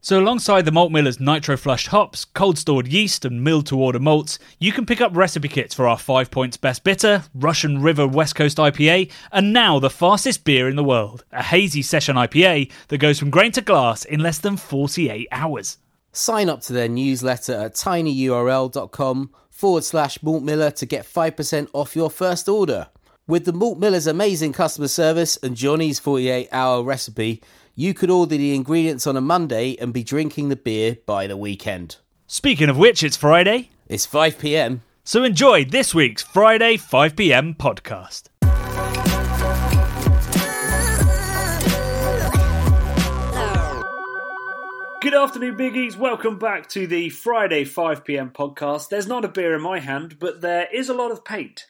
So, alongside the Malt Miller's nitro flushed hops, cold stored yeast, and milled to order malts, you can pick up recipe kits for our 5 points best bitter, Russian River West Coast IPA, and now the fastest beer in the world, a hazy session IPA that goes from grain to glass in less than 48 hours. Sign up to their newsletter at tinyurl.com forward slash Malt Miller to get 5% off your first order. With the Malt Miller's amazing customer service and Jonny's 48 hour recipe, you could order the ingredients on a Monday and be drinking the beer by the weekend. Speaking of which, it's Friday, It's 5 pm. so enjoy this week's Friday 5pm podcast. Good afternoon, biggies. Welcome back to the Friday 5pm podcast. There's not a beer in my hand, but there is a lot of paint.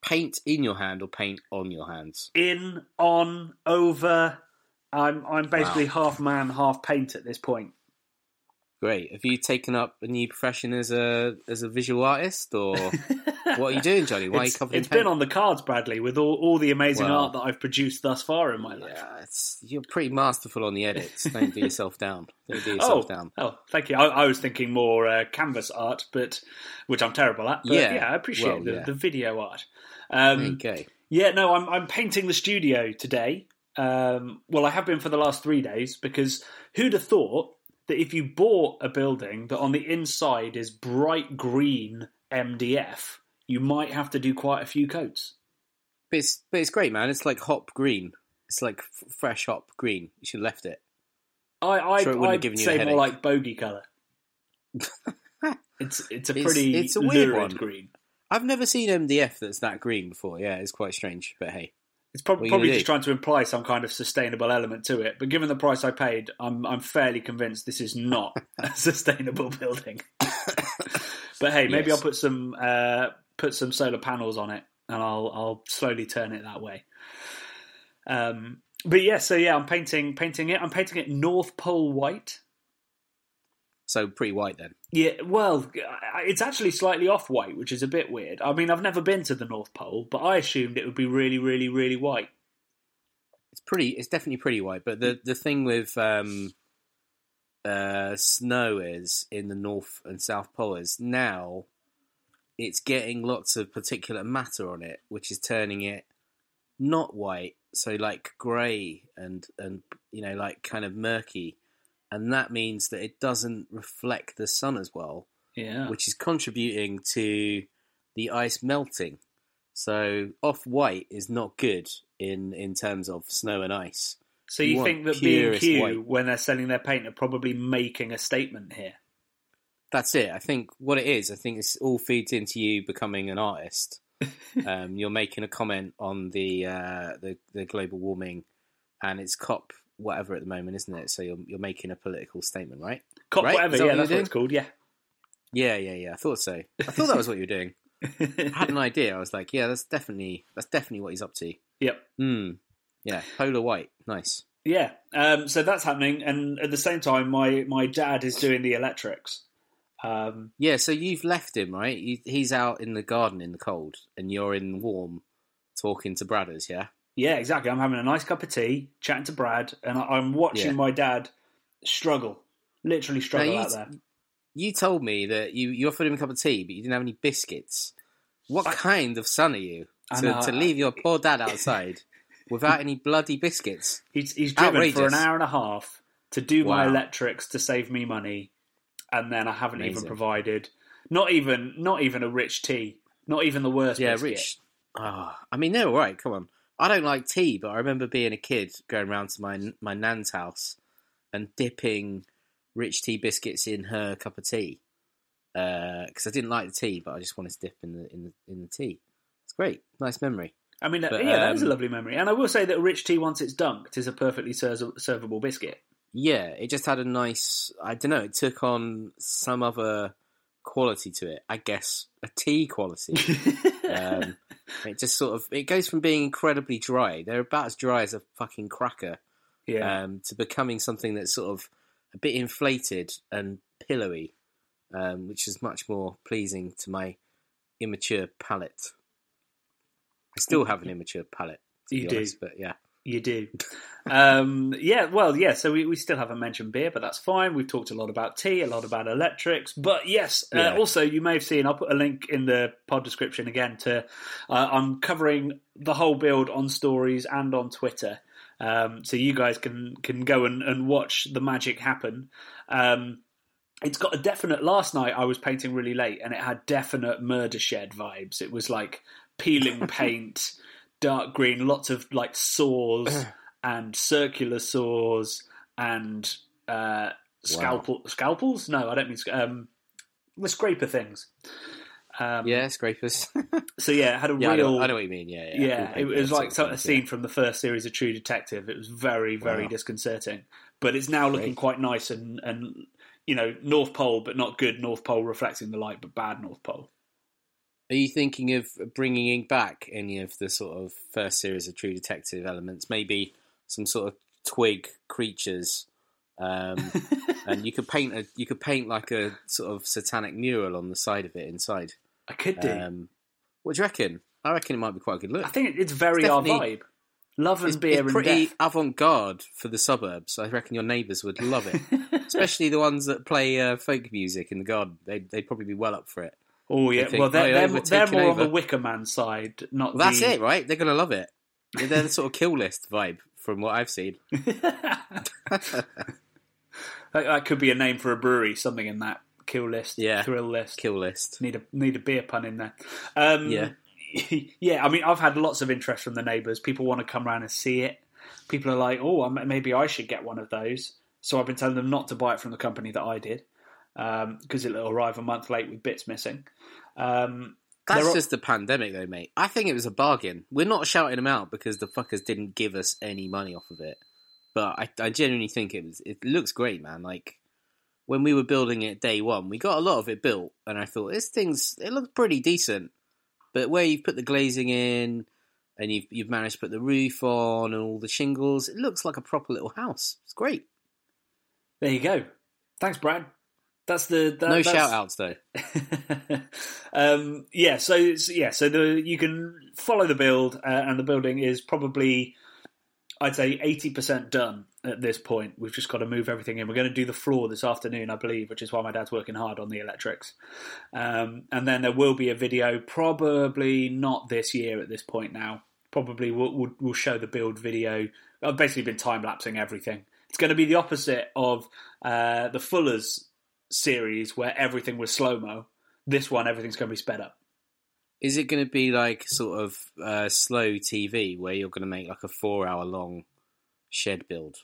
Paint in your hand or paint on your hands? In, on, over. I'm I'm basically half man, half paint at this point. Great. Have you taken up a new profession as a as a visual artist, or what are you doing, Jonny? Why are you it's covered in it's paint? been on the cards, Bradley, with all, all the amazing Well- art that I've produced thus far in my life. Yeah, it's, you're pretty masterful on the edits. Don't do yourself down. Don't do Oh, down. oh, thank you. I, I was thinking more uh, canvas art, but which I'm terrible at. But yeah, Yeah, I appreciate well, the, yeah. the video art. Um, go. Yeah, no, I'm I'm painting the studio today. Um, well, I have been for the last three days because who'd have thought that if you bought a building that on the inside is bright green MDF, you might have to do quite a few coats. But it's but it's great, man. It's like hop green. It's like f- fresh hop green. You should have left it. I Sure it have I'd given you say more like bogey color. it's it's a pretty it's a weird one. green. I've never seen MDF that's that green before. Yeah, it's quite strange. But hey, It's prob- What are you probably just do? trying to imply some kind of sustainable element to it. But given the price I paid, I'm I'm fairly convinced this is not a sustainable building. but hey, maybe Yes. I'll put some uh, put some solar panels on it, and I'll I'll slowly turn it that way. Um, but yeah, so yeah, I'm painting painting it. I'm painting it North Pole white. So pretty white then. Yeah, well, it's actually slightly off white, which is a bit weird. I mean, I've never been to the North Pole, but I assumed it would be really, really, really white. It's pretty. It's definitely pretty white. But the the thing with um, uh, snow is in the north and south pole is now it's getting lots of particulate matter on it, which is turning it not white, so like grey and and you know like kind of murky, and that means that it doesn't reflect the sun as well, Yeah. which is contributing to the ice melting. So off white is not good in in terms of snow and ice. So You you think that B and Q, when they're selling their paint, are probably making a statement here? That's it. I think what it is, I think this all feeds into you becoming an artist. um, you're making a comment on the, uh, the the global warming, and it's COP whatever at the moment, isn't it? So you're you're making a political statement, right? Cop Right? whatever, that yeah, what that's you're what it's called. Yeah. Yeah, yeah, yeah. I thought so. I thought that was what you were doing. I had an idea. I was like, yeah, that's definitely that's definitely what he's up to. yep. Hmm. Yeah, polar white, nice. Yeah. Um, so that's happening, and at the same time, my my dad is doing the electrics. Um, Yeah, so you've left him, right? He's out in the garden in the cold, and you're in warm, talking to Bradders, yeah. Yeah, exactly. I'm having a nice cup of tea, chatting to Brad, and I, I'm watching Yeah. my dad struggle, literally struggle out there. You told me that you, you offered him a cup of tea, but you didn't have any biscuits. What kind of son are you to, know, to I- leave your poor dad outside without any bloody biscuits? He's he's driven for an hour and a half to do my electrics to save me money, and then I haven't even provided not even not even a rich tea, not even the worst. Yeah, biscuit. Rich. Oh, I mean, they're all right. Come on. I don't like tea, but I remember being a kid going round to my my nan's house and dipping rich tea biscuits in her cup of tea because I didn't like the tea, but I just wanted to dip in the in the in the tea. It's great, nice memory. I mean, But, yeah, that is a um, lovely memory. And I will say that rich tea, once it's dunked, is a perfectly ser- servable biscuit. yeah, it just had a nice. I don't know. It took on some other quality to it. I guess a tea quality. um, it just sort of it goes from being incredibly dry. They're about as dry as a fucking cracker. Yeah. Um, to becoming something that's sort of a bit inflated and pillowy, um, which is much more pleasing to my immature palate. I still have an immature palate. To You be do. honest, but yeah. You do. um, yeah, well, yeah, so we, we still haven't mentioned beer, but that's fine. We've talked a lot about tea, a lot about electrics. But yes, Yeah. uh, also, you may have seen, I'll put a link in the pod description again to, uh, I'm covering the whole build on stories and on Twitter. Um, so you guys can, can go and, and watch the magic happen. Um, it's got a definite. Last night I was painting really late, and it had definite murder shed vibes. It was like peeling paint, dark green, lots of like saws and circular saws and uh, scalpel scalpels. No, I don't mean um, the scraper things. Um, Yeah, scrapers. So yeah, it had a yeah, I real. know, I know what you mean. Yeah, yeah. Yeah, Full it was like sort so- of a scene from the first series of True Detective. It was very, very Wow. disconcerting, but it's now looking Great. quite nice and and you know North Pole, but not good North Pole reflecting the light, but bad North Pole. Are you thinking of bringing back any of the sort of first series of True Detective elements? Maybe some sort of twig creatures, um, and you could paint a you could paint like a sort of satanic mural on the side of it inside. I could do. Um, what do you reckon? I reckon it might be quite a good look. I think it's very it's our vibe. Love and It's, beer it's and pretty avant-garde for the suburbs. I reckon your neighbours would love it, especially the ones that play uh, folk music in the garden. They'd, they'd probably be well up for it. Oh yeah, think, well they're "Oh, they're, they're more on the over." Wicker Man side, not Well, that's the... it, right? They're gonna love it. They're the sort of kill list vibe from what I've seen. that, that could be a name for a brewery, something in that kill list, Yeah. thrill list. Kill list. Need a need a beer pun in there. Um, Yeah. yeah. I mean, I've had lots of interest from the neighbours. People want to come around and see it. People are like, "Oh, maybe I should get one of those." So I've been telling them not to buy it from the company that I did because it'll arrive a month late with bits missing. Um, That's just the pandemic, though, mate. I think it was a bargain. We're not shouting them out because the fuckers didn't give us any money off of it. But I, I genuinely think it was. It looks great, man. Like when we were building it day one, we got a lot of it built, and I thought this thing's. It looks pretty decent. But where you've put the glazing in, and you've you've managed to put the roof on and all the shingles, it looks like a proper little house. It's great. there you go. Thanks, Brad. That's the that, no that's- shout outs though. um, yeah, so yeah, so the you can follow the build, uh, and the building is probably, I'd say, eighty percent done at this point. We've just got to move everything in. We're going to do the floor this afternoon, I believe, which is why my dad's working hard on the electrics. Um, and then there will be a video, probably not this year at this point now. Probably we'll, we'll, we'll show the build video. I've basically been time lapsing everything. It's going to be the opposite of uh, the Fuller's series where everything was slow mo. This one, everything's going to be sped up. Is it going to be like sort of uh, slow TV where you're going to make like a four hour long shed build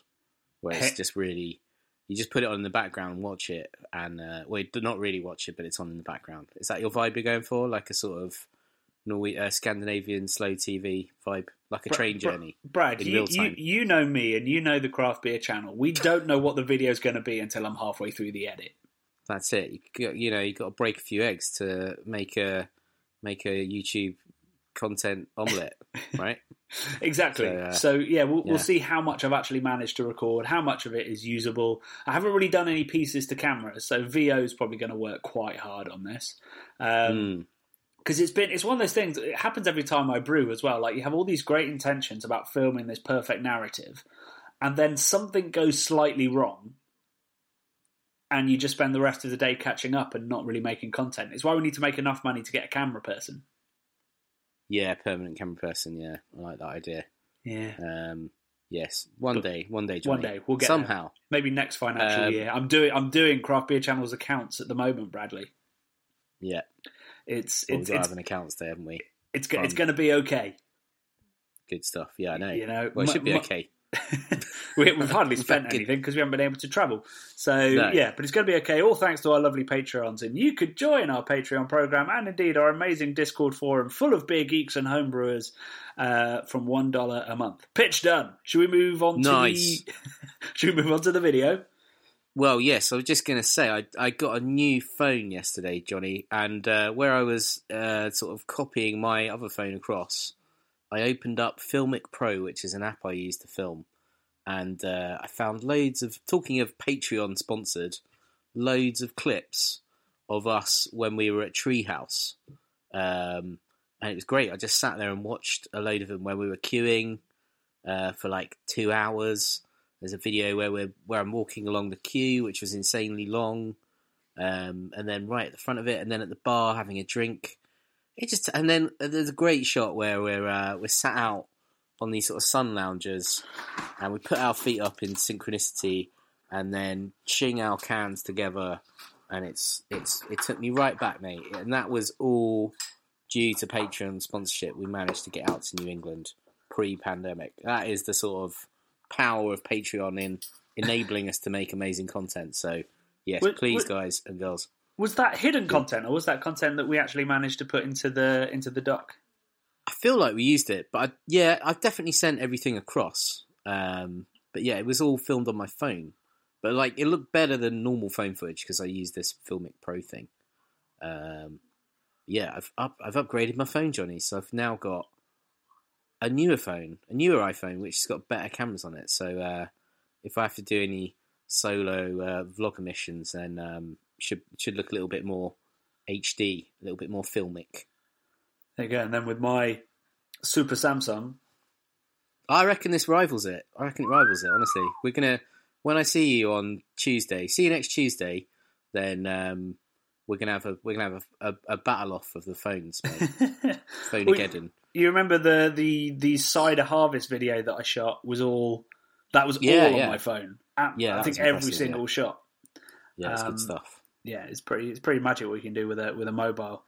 where it's just really you just put it on in the background and watch it and uh, well do not really watch it but it's on in the background. Is that your vibe you're going for? Like a sort of Norwe- uh, Scandinavian slow TV vibe, like a train Bra- journey. Brad, you, you, you know me and you know the craft beer channel. We don't know what the video's going to be until I'm halfway through the edit. That's it. You, got- you know you got to break a few eggs to make a make a YouTube content omelette, right? Exactly. So, So, uh, yeah, we'll, yeah. we'll see how much I've actually managed to record, how much of it is usable. I haven't really done any pieces to cameras, so VO is probably going to work quite hard on this. Um, Mm. because it's been it's one of those things it happens every time i brew as well like you have all these great intentions about filming this perfect narrative and then something goes slightly wrong and you just spend the rest of the day catching up and not really making content it's why we need to make enough money to get a camera person Yeah, permanent camera person. Yeah, I like that idea. yeah Um, yes, one But- day, one day, one day we'll get there. somehow. maybe next financial Um, year i'm doing i'm doing craft beer channels accounts at the moment bradley Yeah, it's well, it's we've it's an accounts there, haven't we? it's, go- it's going to be okay Good stuff. Yeah, I know. you know well, it should be okay. We, we've hardly spent anything because we haven't been able to travel. So No. yeah, but it's going to be okay. All thanks to our lovely Patreons, and you could join our Patreon program and indeed our amazing Discord forum full of beer geeks and homebrewers uh, from one dollar a month. Pitch done. Should we move on Nice. to the? Should we move on to the video? Well, yes, I was just going to say I I got a new phone yesterday, Jonny, and uh, where I was uh, sort of copying my other phone across, I opened up Filmic Pro, which is an app I use to film, and uh, I found loads of talking of Patreon sponsored, loads of clips of us when we were at Treehouse, um, and it was great. I just sat there and watched a load of them when we were queuing uh, for like two hours. There's a video where we're where I'm walking along the queue, which was insanely long, um, and then right at the front of it, and then at the bar having a drink. It just and then there's a great shot where we're uh, we're sat out on these sort of sun loungers, and we put our feet up in synchronicity, and then ching our cans together, and it's it's it took me right back, mate, and that was all due to Patreon sponsorship. We managed to get out to New England pre-pandemic. That is the sort of power of Patreon in enabling us to make amazing content. So, yes, Wait, please, wait. guys and girls. Was that hidden content, or was that content that we actually managed to put into the into the doc? I feel like we used it, but I, yeah, I've definitely sent everything across. Um, but yeah, it was all filmed on my phone. But like, it looked better than normal phone footage because I used this Filmic Pro thing. Um, yeah, I've up, I've upgraded my phone, Jonny. So I've now got a newer phone, a newer iPhone, which has got better cameras on it. So uh, if I have to do any solo uh, vlog missions, then um, should should look a little bit more HD, a little bit more filmic. There you go. And then with my Super Samsung, I reckon this rivals it. I reckon it rivals it. Honestly, we're gonna when I see you on Tuesday, see you next Tuesday, then um, we're gonna have a we're gonna have a, a, a battle off of the phones. Phone again. You remember the the the cider harvest video that I shot was all that was Yeah, all on my phone. At- Yeah, I think every single shot. Yeah, it's um, good stuff. Yeah, it's pretty it's pretty magic what you can do with a with a mobile.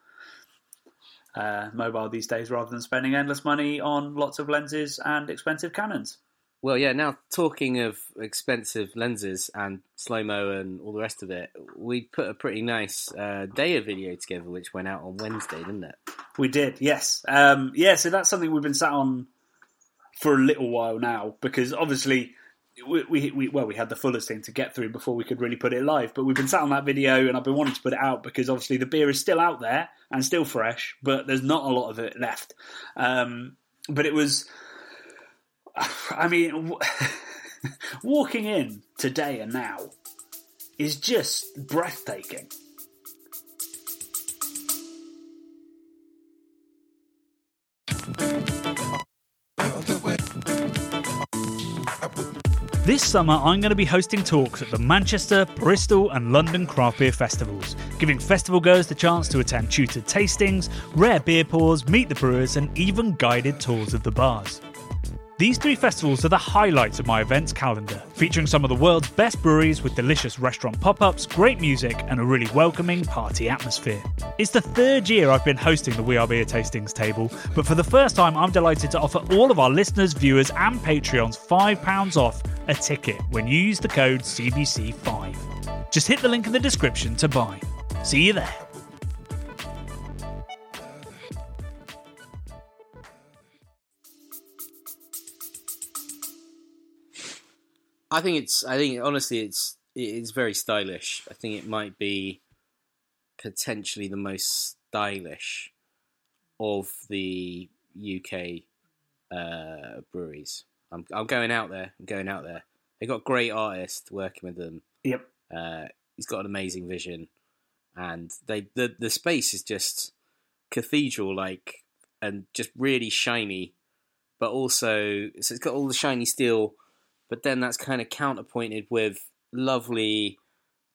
Uh, mobile these days, rather than spending endless money on lots of lenses and expensive Canons. Well, yeah. Now talking of expensive lenses and slow mo and all the rest of it, we put a pretty nice uh, of video together, which went out on Wednesday, didn't it? We did, yes, um, yeah. So that's something we've been sat on for a little while now because obviously. We, we, we well we had the Fuller's thing to get through before we could really put it live but we've been sat on that video and I've been wanting to put it out because obviously the beer is still out there and still fresh but there's not a lot of it left. Um, but it was I mean walking in today and now is just breathtaking This summer, I'm going to be hosting talks at the Manchester, Bristol, and London craft beer festivals, giving festival goers the chance to attend tutored tastings, rare beer pours, meet the brewers, and even guided tours of the bars. These three festivals are the highlights of my events calendar, featuring some of the world's best breweries with delicious restaurant pop ups, great music, and a really welcoming party atmosphere. It's the third year I've been hosting the We Are Beer Tastings table, but for the first time, I'm delighted to offer all of our listeners, viewers, and Patreons £5 off a ticket when you use the code CBC5. Just hit the link in the description to buy. See you there. I think it's. I think honestly, it's it's very stylish. I think it might be potentially the most stylish of the UK uh, breweries. I'm I'm going out there. I'm going out there. They got great artists working with them. yep Uh, he's got an amazing vision, and they the the space is just cathedral like and just really shiny, but also so it's got all the shiny steel, but then that's kind of counterpointed with lovely,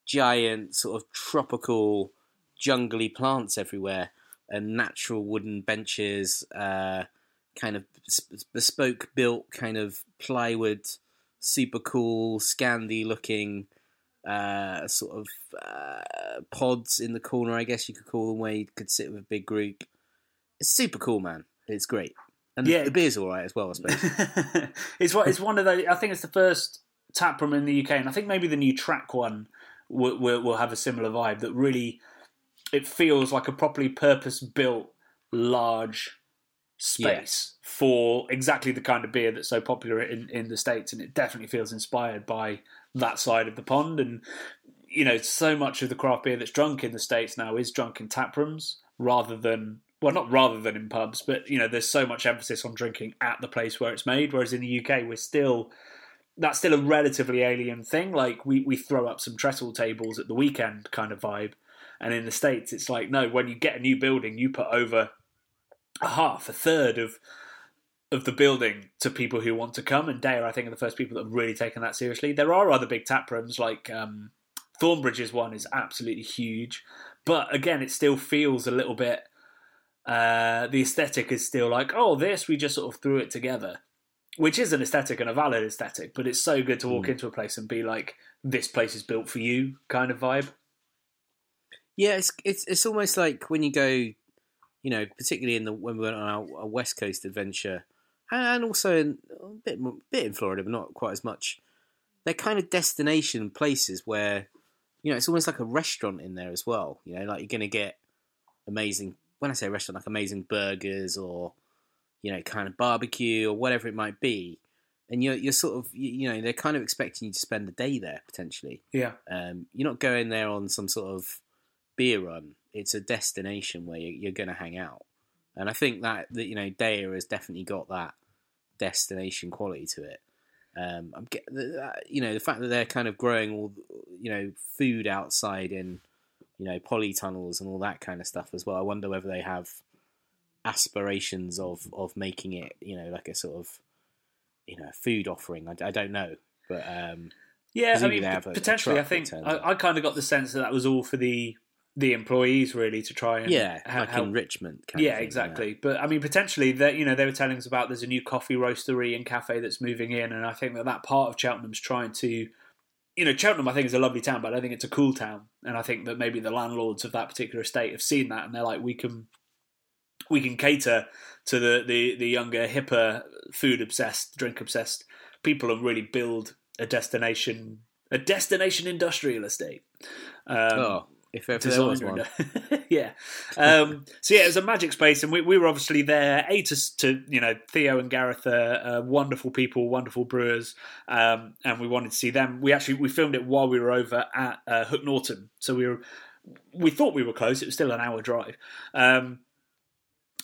giant sort of tropical, jungly plants everywhere, and natural wooden benches, uh, kind of bespoke built kind of plywood, super cool, Scandi looking uh, sort of uh, pods in the corner, I guess you could call them, where you could sit with a big group. It's super cool, man. It's great. And Yeah. the beer's all right as well, I suppose. it's one- it's one of those. I think it's the first tap room in the UK, and I think maybe the new track one will, will, will have a similar vibe. That really, it feels like a properly purpose built large space for exactly the kind of beer that's so popular in, in the states, and it definitely feels inspired by that side of the pond. And you know, so much of the craft beer that's drunk in the states now is drunk in tap rooms rather than well, not rather than in pubs, but you know, there's so much emphasis on drinking at the place where it's made. Whereas in the UK, we're still that's still a relatively alien thing. Like we we throw up some trestle tables at the weekend kind of vibe, and in the states, it's like no, when you get a new building, you put over a half, a third of of the building to people who want to come. And DEYA, I think, are the first people that have really taken that seriously. There are other big tap rooms like um, Thornbridge's one is absolutely huge, but again, it still feels a little bit. Uh, the aesthetic is still like, oh, this we just sort of threw it together, which is an aesthetic and a valid aesthetic. But it's so good to walk into a place and be like, this place is built for you, kind of vibe. Yeah, it's it's it's almost like when you go, you know, particularly in the when we went on our, our West Coast adventure, and also in, a bit more- bit in Florida, but not quite as much. They're kind of destination places where, you know, it's almost like a restaurant in there as well. You know, like you're going to get amazing. When I say restaurant, like amazing burgers or, you know, kind of barbecue or whatever it might be, and you're you're sort of you, you know they're kind of expecting you to spend a day there potentially. Yeah. Um, you're not going there on some sort of beer run. It's a destination where you're, you're going to hang out, and I think that that you know DEYA has definitely got that destination quality to it. Um, I'm get, you know the fact that they're kind of growing all you know food outside in you know polytunnels and all that kind of stuff as well. I wonder whether they have aspirations of of making it you know like a sort of you know food offering. I, I don't know, but um, Yeah, I mean, they a- a potentially. I think I. I kind of got the sense that that was all for the the employees, really, to try and yeah, ha- like help. enrichment. Kind yeah, thing, exactly. But I mean, potentially that you know they were telling us about there's a new coffee roastery and cafe that's moving in, and I think that that part of Cheltenham's trying to, you know, Cheltenham I think is a lovely town, but I think it's a cool town, and I think that maybe the landlords of that particular estate have seen that, and they're like, we can, we can cater to the the the younger, hipper, food obsessed, drink obsessed people, and really build a destination, a destination industrial estate. Um, Oh, if ever there was one. yeah. Um, so yeah, it was a magic space, and we, we were obviously there. A to, to you know Theo and Gareth are uh, wonderful people, wonderful brewers, um, and we wanted to see them. We actually we filmed it while we were over at uh, Hook Norton, so we were we thought we were close. It was still an hour drive, um,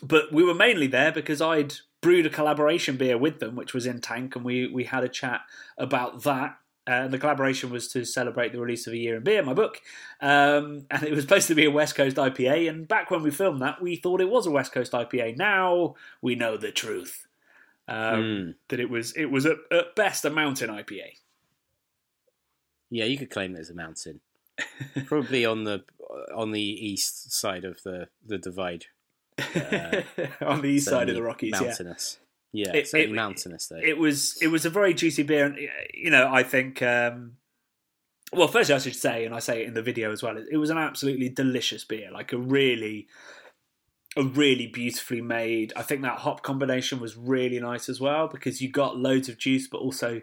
but we were mainly there because I'd brewed a collaboration beer with them, which was in tank, and we we had a chat about that. Uh, the collaboration was to celebrate the release of A Year in Beer, my book, um, and it was supposed to be a West Coast IPA. And back when we filmed that, we thought it was a West Coast IPA. Now we know the truth um, Mm. that it was it was at, at best a mountain IPA. Yeah, you could claim it as a mountain. Probably on the on the east side of the the divide. on the east side of the Rockies, mountainous. Yeah, It- certainly it- mountainous though. it was it was a very juicy beer, and you know I think. Um, well, firstly, I should say, and I say it in the video as well. It, it was an absolutely delicious beer, like a really, a really beautifully made. I think that hop combination was really nice as well because you got loads of juice, but also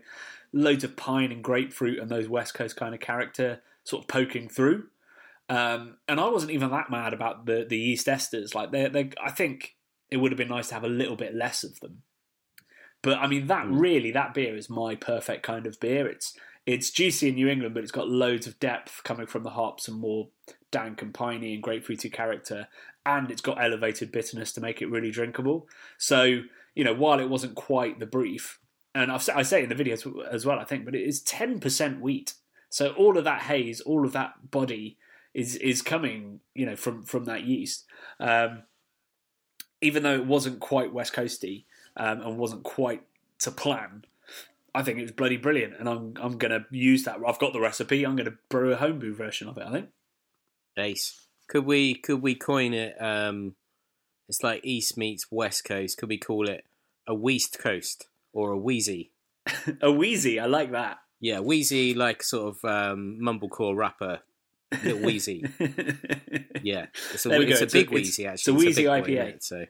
loads of pine and grapefruit and those West Coast kind of character sort of poking through. Um, and I wasn't even that mad about the the yeast esters. Like they, they, I think it would have been nice to have a little bit less of them. But I mean, that Mm. really, that beer is my perfect kind of beer. It's it's juicy in New England, but it's got loads of depth coming from the hops and more dank and piney and grapefruity character, and it's got elevated bitterness to make it really drinkable. So you know, while it wasn't quite the brief, and I've, I say it in the videos as well, I think, but it is ten percent wheat. So all of that haze, all of that body is is coming, you know, from from that yeast. Um, even though it wasn't quite West Coasty um, and wasn't quite to plan, I think it was bloody brilliant, and I'm I'm gonna use that. I've got the recipe. I'm gonna brew a homebrew version of it. I think. Ace. Could we could we coin it? Um, it's like East meets West Coast. Could we call it a West Coast or a Wheezy? A wheezy, I like that. Yeah, Wheezy, like sort of um, mumblecore rapper, little Wheezy. Yeah, it's a, it's a It's a- big it's- Wheezy it's a Wheezy big boy, IPA. isn't it? So,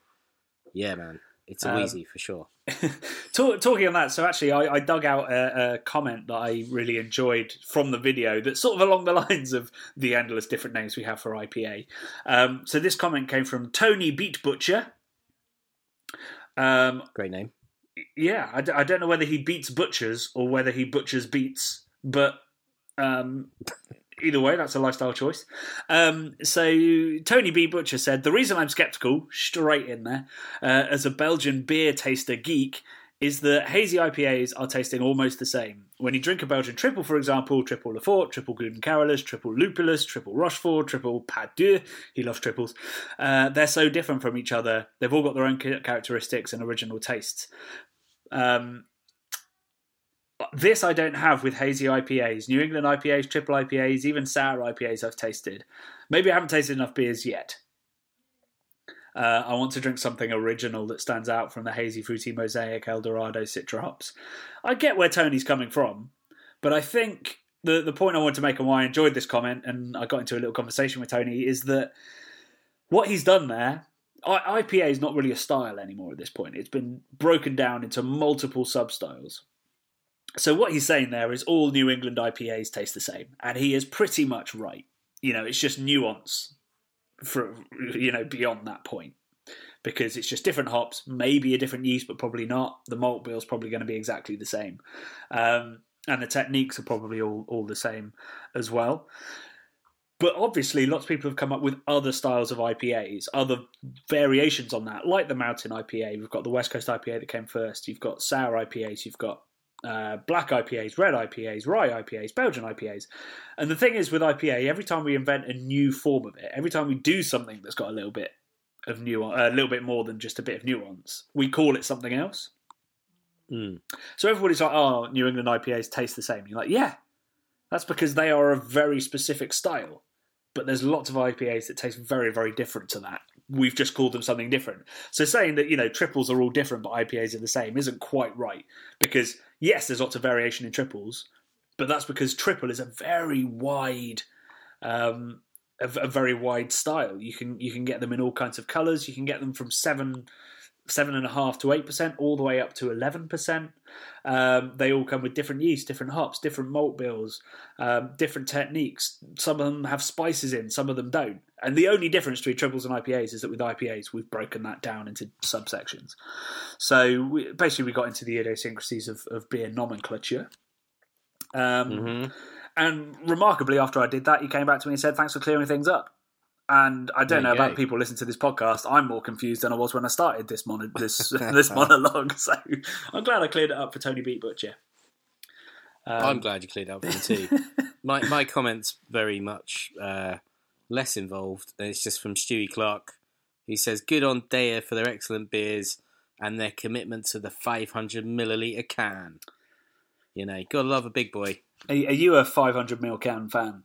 yeah, man. It's a Um, wheezy for sure. Talk, talking on that, so actually, I, I dug out a, a comment that I really enjoyed from the video that's sort of along the lines of the endless different names we have for IPA. Um, so this comment came from Tony Beat Butcher. Um, Great name. yeah, I, d- I don't know whether he beats butchers or whether he butchers beats, but um, either way, that's a lifestyle choice. Um, so Tony B. Butcher said the reason I'm skeptical, straight in there, uh, as a Belgian beer taster geek, is that hazy IPAs are tasting almost the same. When you drink a Belgian triple, for example, triple Lefort, triple Gouden Carolus, triple Lupulus, triple Rochefort, triple Pas Deux, he loves triples, uh, they're so different from each other. They've all got their own characteristics and original tastes. Um, this I don't have with hazy IPAs, New England IPAs, triple IPAs, even sour IPAs I've tasted. Maybe I haven't tasted enough beers yet. Uh, I want to drink something original that stands out from the hazy, fruity, mosaic, El Dorado, Citra hops. I get where Tony's coming from, but I think the the point I want to make and why I enjoyed this comment, and I got into a little conversation with Tony, is that what he's done there. IPA is not really a style anymore at this point. It's been broken down into multiple sub styles. So what he's saying there is all New England IPAs taste the same, and he is pretty much right. You know, it's just nuance for you know beyond that point because it's just different hops, maybe a different yeast, but probably not. The malt bill is probably going to be exactly the same, um, and the techniques are probably all all the same as well. But obviously, lots of people have come up with other styles of IPAs, other variations on that, like the Mountain IPA. We've got the West Coast IPA that came first. You've got sour IPAs. You've got uh, black IPAs, red IPAs, rye IPAs, Belgian IPAs. And the thing is with IPA, every time we invent a new form of it, every time we do something that's got a little bit of nuance, a little bit more than just a bit of nuance, we call it something else. Mm. So everybody's like, "Oh, New England IPAs taste the same." You're like, "Yeah, that's because they are a very specific style." But there's lots of IPAs that taste very, very different to that. We've just called them something different. So saying that you know triples are all different but IPAs are the same isn't quite right because yes, there's lots of variation in triples, but that's because triple is a very wide, um, a, a very wide style. You can you can get them in all kinds of colours. You can get them from seven seven and a half to eight percent all the way up to eleven percent. Um, they all come with different yeast, different hops, different malt bills, um, different techniques. Some of them have spices in, some of them don't. And the only difference between triples and IPAs is that with IPAs we've broken that down into subsections. So we, basically, we got into the idiosyncrasies of, of beer nomenclature. Um, hmm and remarkably, after I did that, he came back to me and said, "Thanks for clearing things up." And I don't know you about people listening to this podcast. I'm more confused than I was when I started this mono- this this monologue. So I'm glad I cleared it up for Tony Beat Butcher. Um, I'm glad you cleared that up for me too. my my comments very much uh, less involved. and It's just from Stewie Clark, who says, "Good on DEYA for their excellent beers and their commitment to the 500 milliliter can." You know, gotta love a big boy. Are, you a 500 ml can fan?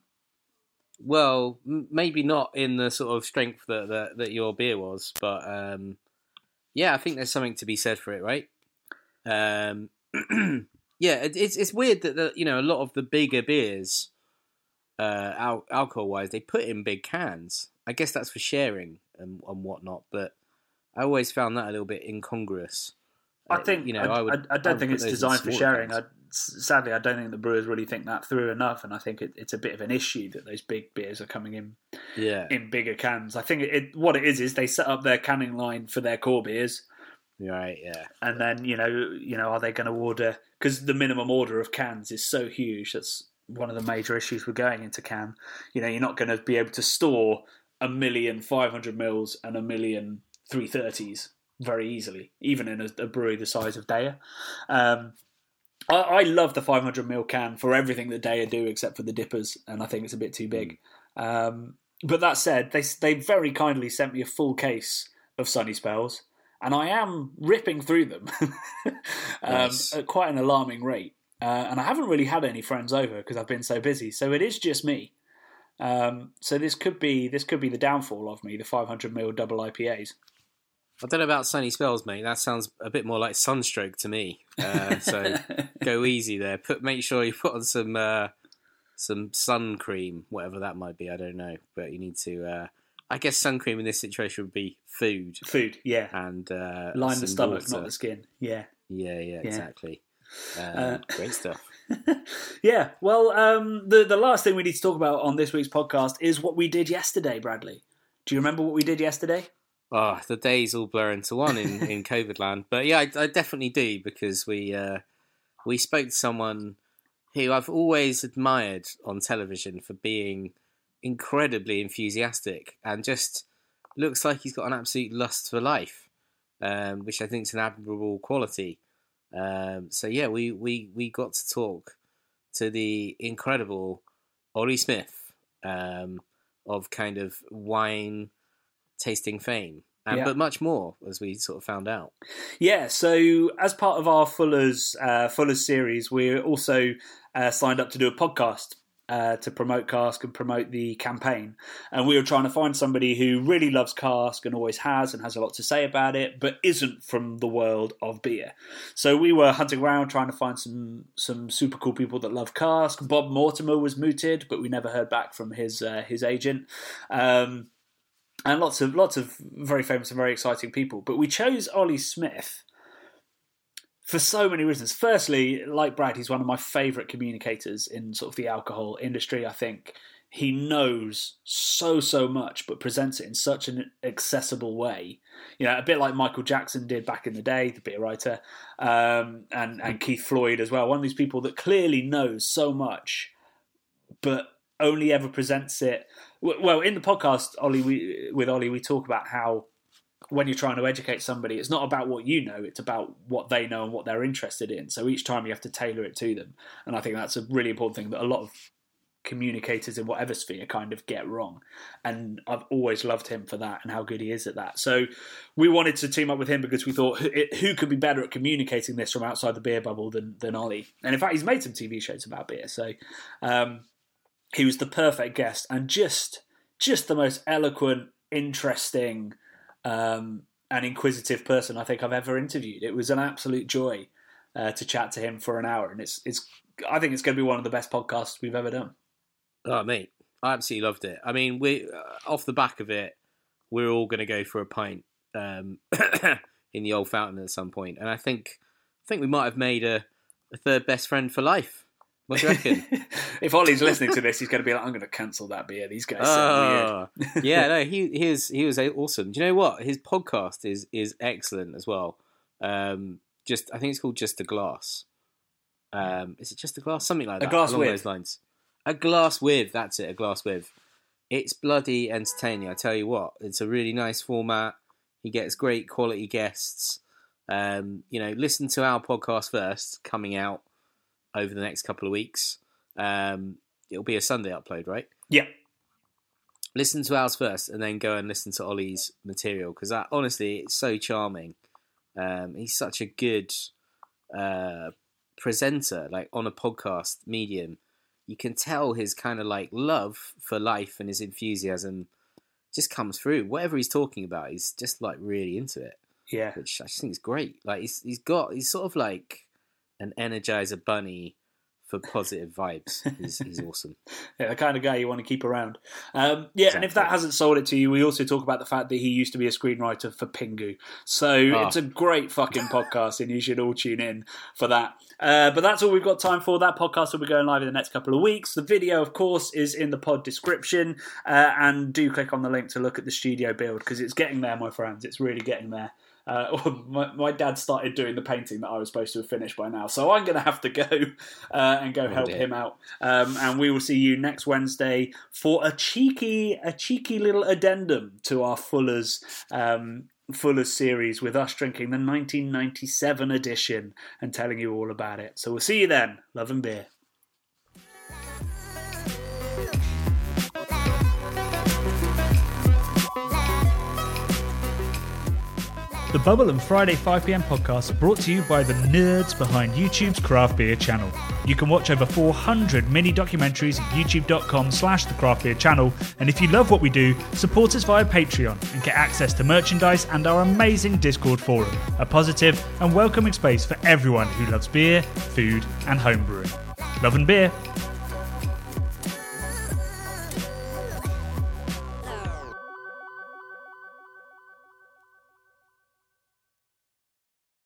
Well, m- maybe not in the sort of strength that that, that your beer was, but um, yeah, I think there's something to be said for it, right? Um, yeah, it, it's it's weird that the, you know a lot of the bigger beers, uh, al- alcohol wise, they put in big cans. I guess that's for sharing and, and whatnot, but I always found that a little bit incongruous. I Uh, think you know I, I, would. I, I don't would think it's designed for sharing. I, sadly, I don't think the brewers really think that through enough, and I think it, it's a bit of an issue that those big beers are coming in yeah, in bigger cans. I think it, it what it is is they set up their canning line for their core beers, right. Yeah, and then you know you know are they going to order because the minimum order of cans is so huge. That's one of the major issues with going into can. You know, you're not going to be able to store a million 500 mils and a million 330s very easily, even in a, a brewery the size of DEYA. Um, I, I love the 500 mil can for everything that DEYA do except for the dippers, and I think it's a bit too big. Um, but that said, they they very kindly sent me a full case of Sunny Spells, and I am ripping through them um, Nice. at quite an alarming rate. Uh, and I haven't really had any friends over because I've been so busy, so it is just me. Um, so this could be this could be the downfall of me, the 500 mil double IPAs. I don't know about sunny spells, mate. That sounds a bit more like sunstroke to me. Uh, so go easy there. Put make sure you put on some uh, some sun cream, whatever that might be. I don't know, but you need to. Uh, I guess sun cream in this situation would be food Food, yeah. and uh, Line the stomach, water. not the skin. Yeah. Yeah, yeah, exactly. Um, Uh, great stuff. Yeah. Well, um, the the last thing we need to talk about on this week's podcast is what we did yesterday, Bradley. Do you remember what we did yesterday? Oh, the days all blur into one in, in COVID land. But yeah, I, I definitely do because we uh, we spoke to someone who I've always admired on television for being incredibly enthusiastic and just looks like he's got an absolute lust for life, um, which I think is an admirable quality. Um, so yeah, we, we, we got to talk to the incredible Olly Smith um, of kind of wine tasting fame, and, Yeah. but much more as we sort of found out. Yeah, so as part of our Fuller's uh, Fuller's series, we're also uh, signed up to do a podcast uh, to promote Cask and promote the campaign. And we were trying to find somebody who really loves Cask and always has and has a lot to say about it, but isn't from the world of beer. So we were hunting around trying to find some some super cool people that love Cask. Bob Mortimer was mooted, but we never heard back from his uh, his agent. Um, and lots of lots of very famous and very exciting people. But we chose Olly Smith for so many reasons. Firstly, like Brad, he's one of my favourite communicators in sort of the alcohol industry. I think he knows so so much, but presents it in such an accessible way. You know, a bit like Michael Jackson did back in the day, the beer writer, um, and and Keith Floyd as well. One of these people that clearly knows so much, but only ever presents it. Well, in the podcast, Olly, we, with Olly, we talk about how when you're trying to educate somebody, it's not about what you know; it's about what they know and what they're interested in. So each time you have to tailor it to them, and I think that's a really important thing that a lot of communicators in whatever sphere kind of get wrong. And I've always loved him for that and how good he is at that. So we wanted to team up with him because we thought who, could be better at communicating this from outside the beer bubble than than Olly. And in fact, he's made some TV shows about beer. So um, he was the perfect guest and just just the most eloquent, interesting, um, and inquisitive person I think I've ever interviewed. It was an absolute joy uh, to chat to him for an hour, and it's it's. I think it's going to be one of the best podcasts we've ever done. Oh, mate, I absolutely loved it. I mean, we uh, off the back of it, we're all going to go for a pint um, in the old fountain at some point, and I think I think we might have made a, a third best friend for life. What do you reckon? if Olly's listening to this, he's going to be like, "I'm going to cancel that beer." These guys. Oh, yeah, no, he he was he was awesome. Do you know what? His podcast is is excellent as well. Um, just I think it's called Just a Glass. Um, is it just a glass? Something like that. A glass along with. those lines. A glass with. That's it. A glass with. It's bloody entertaining. I tell you what. It's a really nice format. He gets great quality guests. Um, you know, listen to our podcast first, coming out over the next couple of weeks. Um, it'll be a Sunday upload, right? Yeah, listen to ours first and then go and listen to Olly's material because honestly, it's so charming. Um, he's such a good uh, presenter, like on a podcast medium. You can tell his kind of like love for life and his enthusiasm just comes through. Whatever he's talking about, he's just like really into it, yeah. which I just think is great. Like he's he's got he's sort of like an energizer bunny for positive vibes. He's, he's awesome. Yeah, the kind of guy you want to keep around. Um, yeah, and if that hasn't sold it to you, we also talk about the fact that he used to be a screenwriter for Pingu. So Ah. it's a great fucking podcast, and you should all tune in for that. Uh, but that's all we've got time for. That podcast will be going live in the next couple of weeks. The video, of course, is in the pod description. Uh, and do click on the link to look at the studio build because it's getting there, my friends. It's really getting there. Uh, my, my dad started doing the painting that I was supposed to have finished by now, so I'm going to have to go uh, and go help dear. him out. Um, and we will see you next Wednesday for a cheeky, a cheeky little addendum to our Fuller's um, Fuller's series with us drinking the 1997 edition and telling you all about it. So we'll see you then. Love and beer. The Bubble and Friday 5pm podcast brought to you by the nerds behind YouTube's Craft Beer channel. You can watch over 400 mini documentaries at youtube.com slash the craft beer channel. And if you love what we do, support us via Patreon and get access to merchandise and our amazing Discord forum, a positive and welcoming space for everyone who loves beer, food, and homebrewing. Love and beer.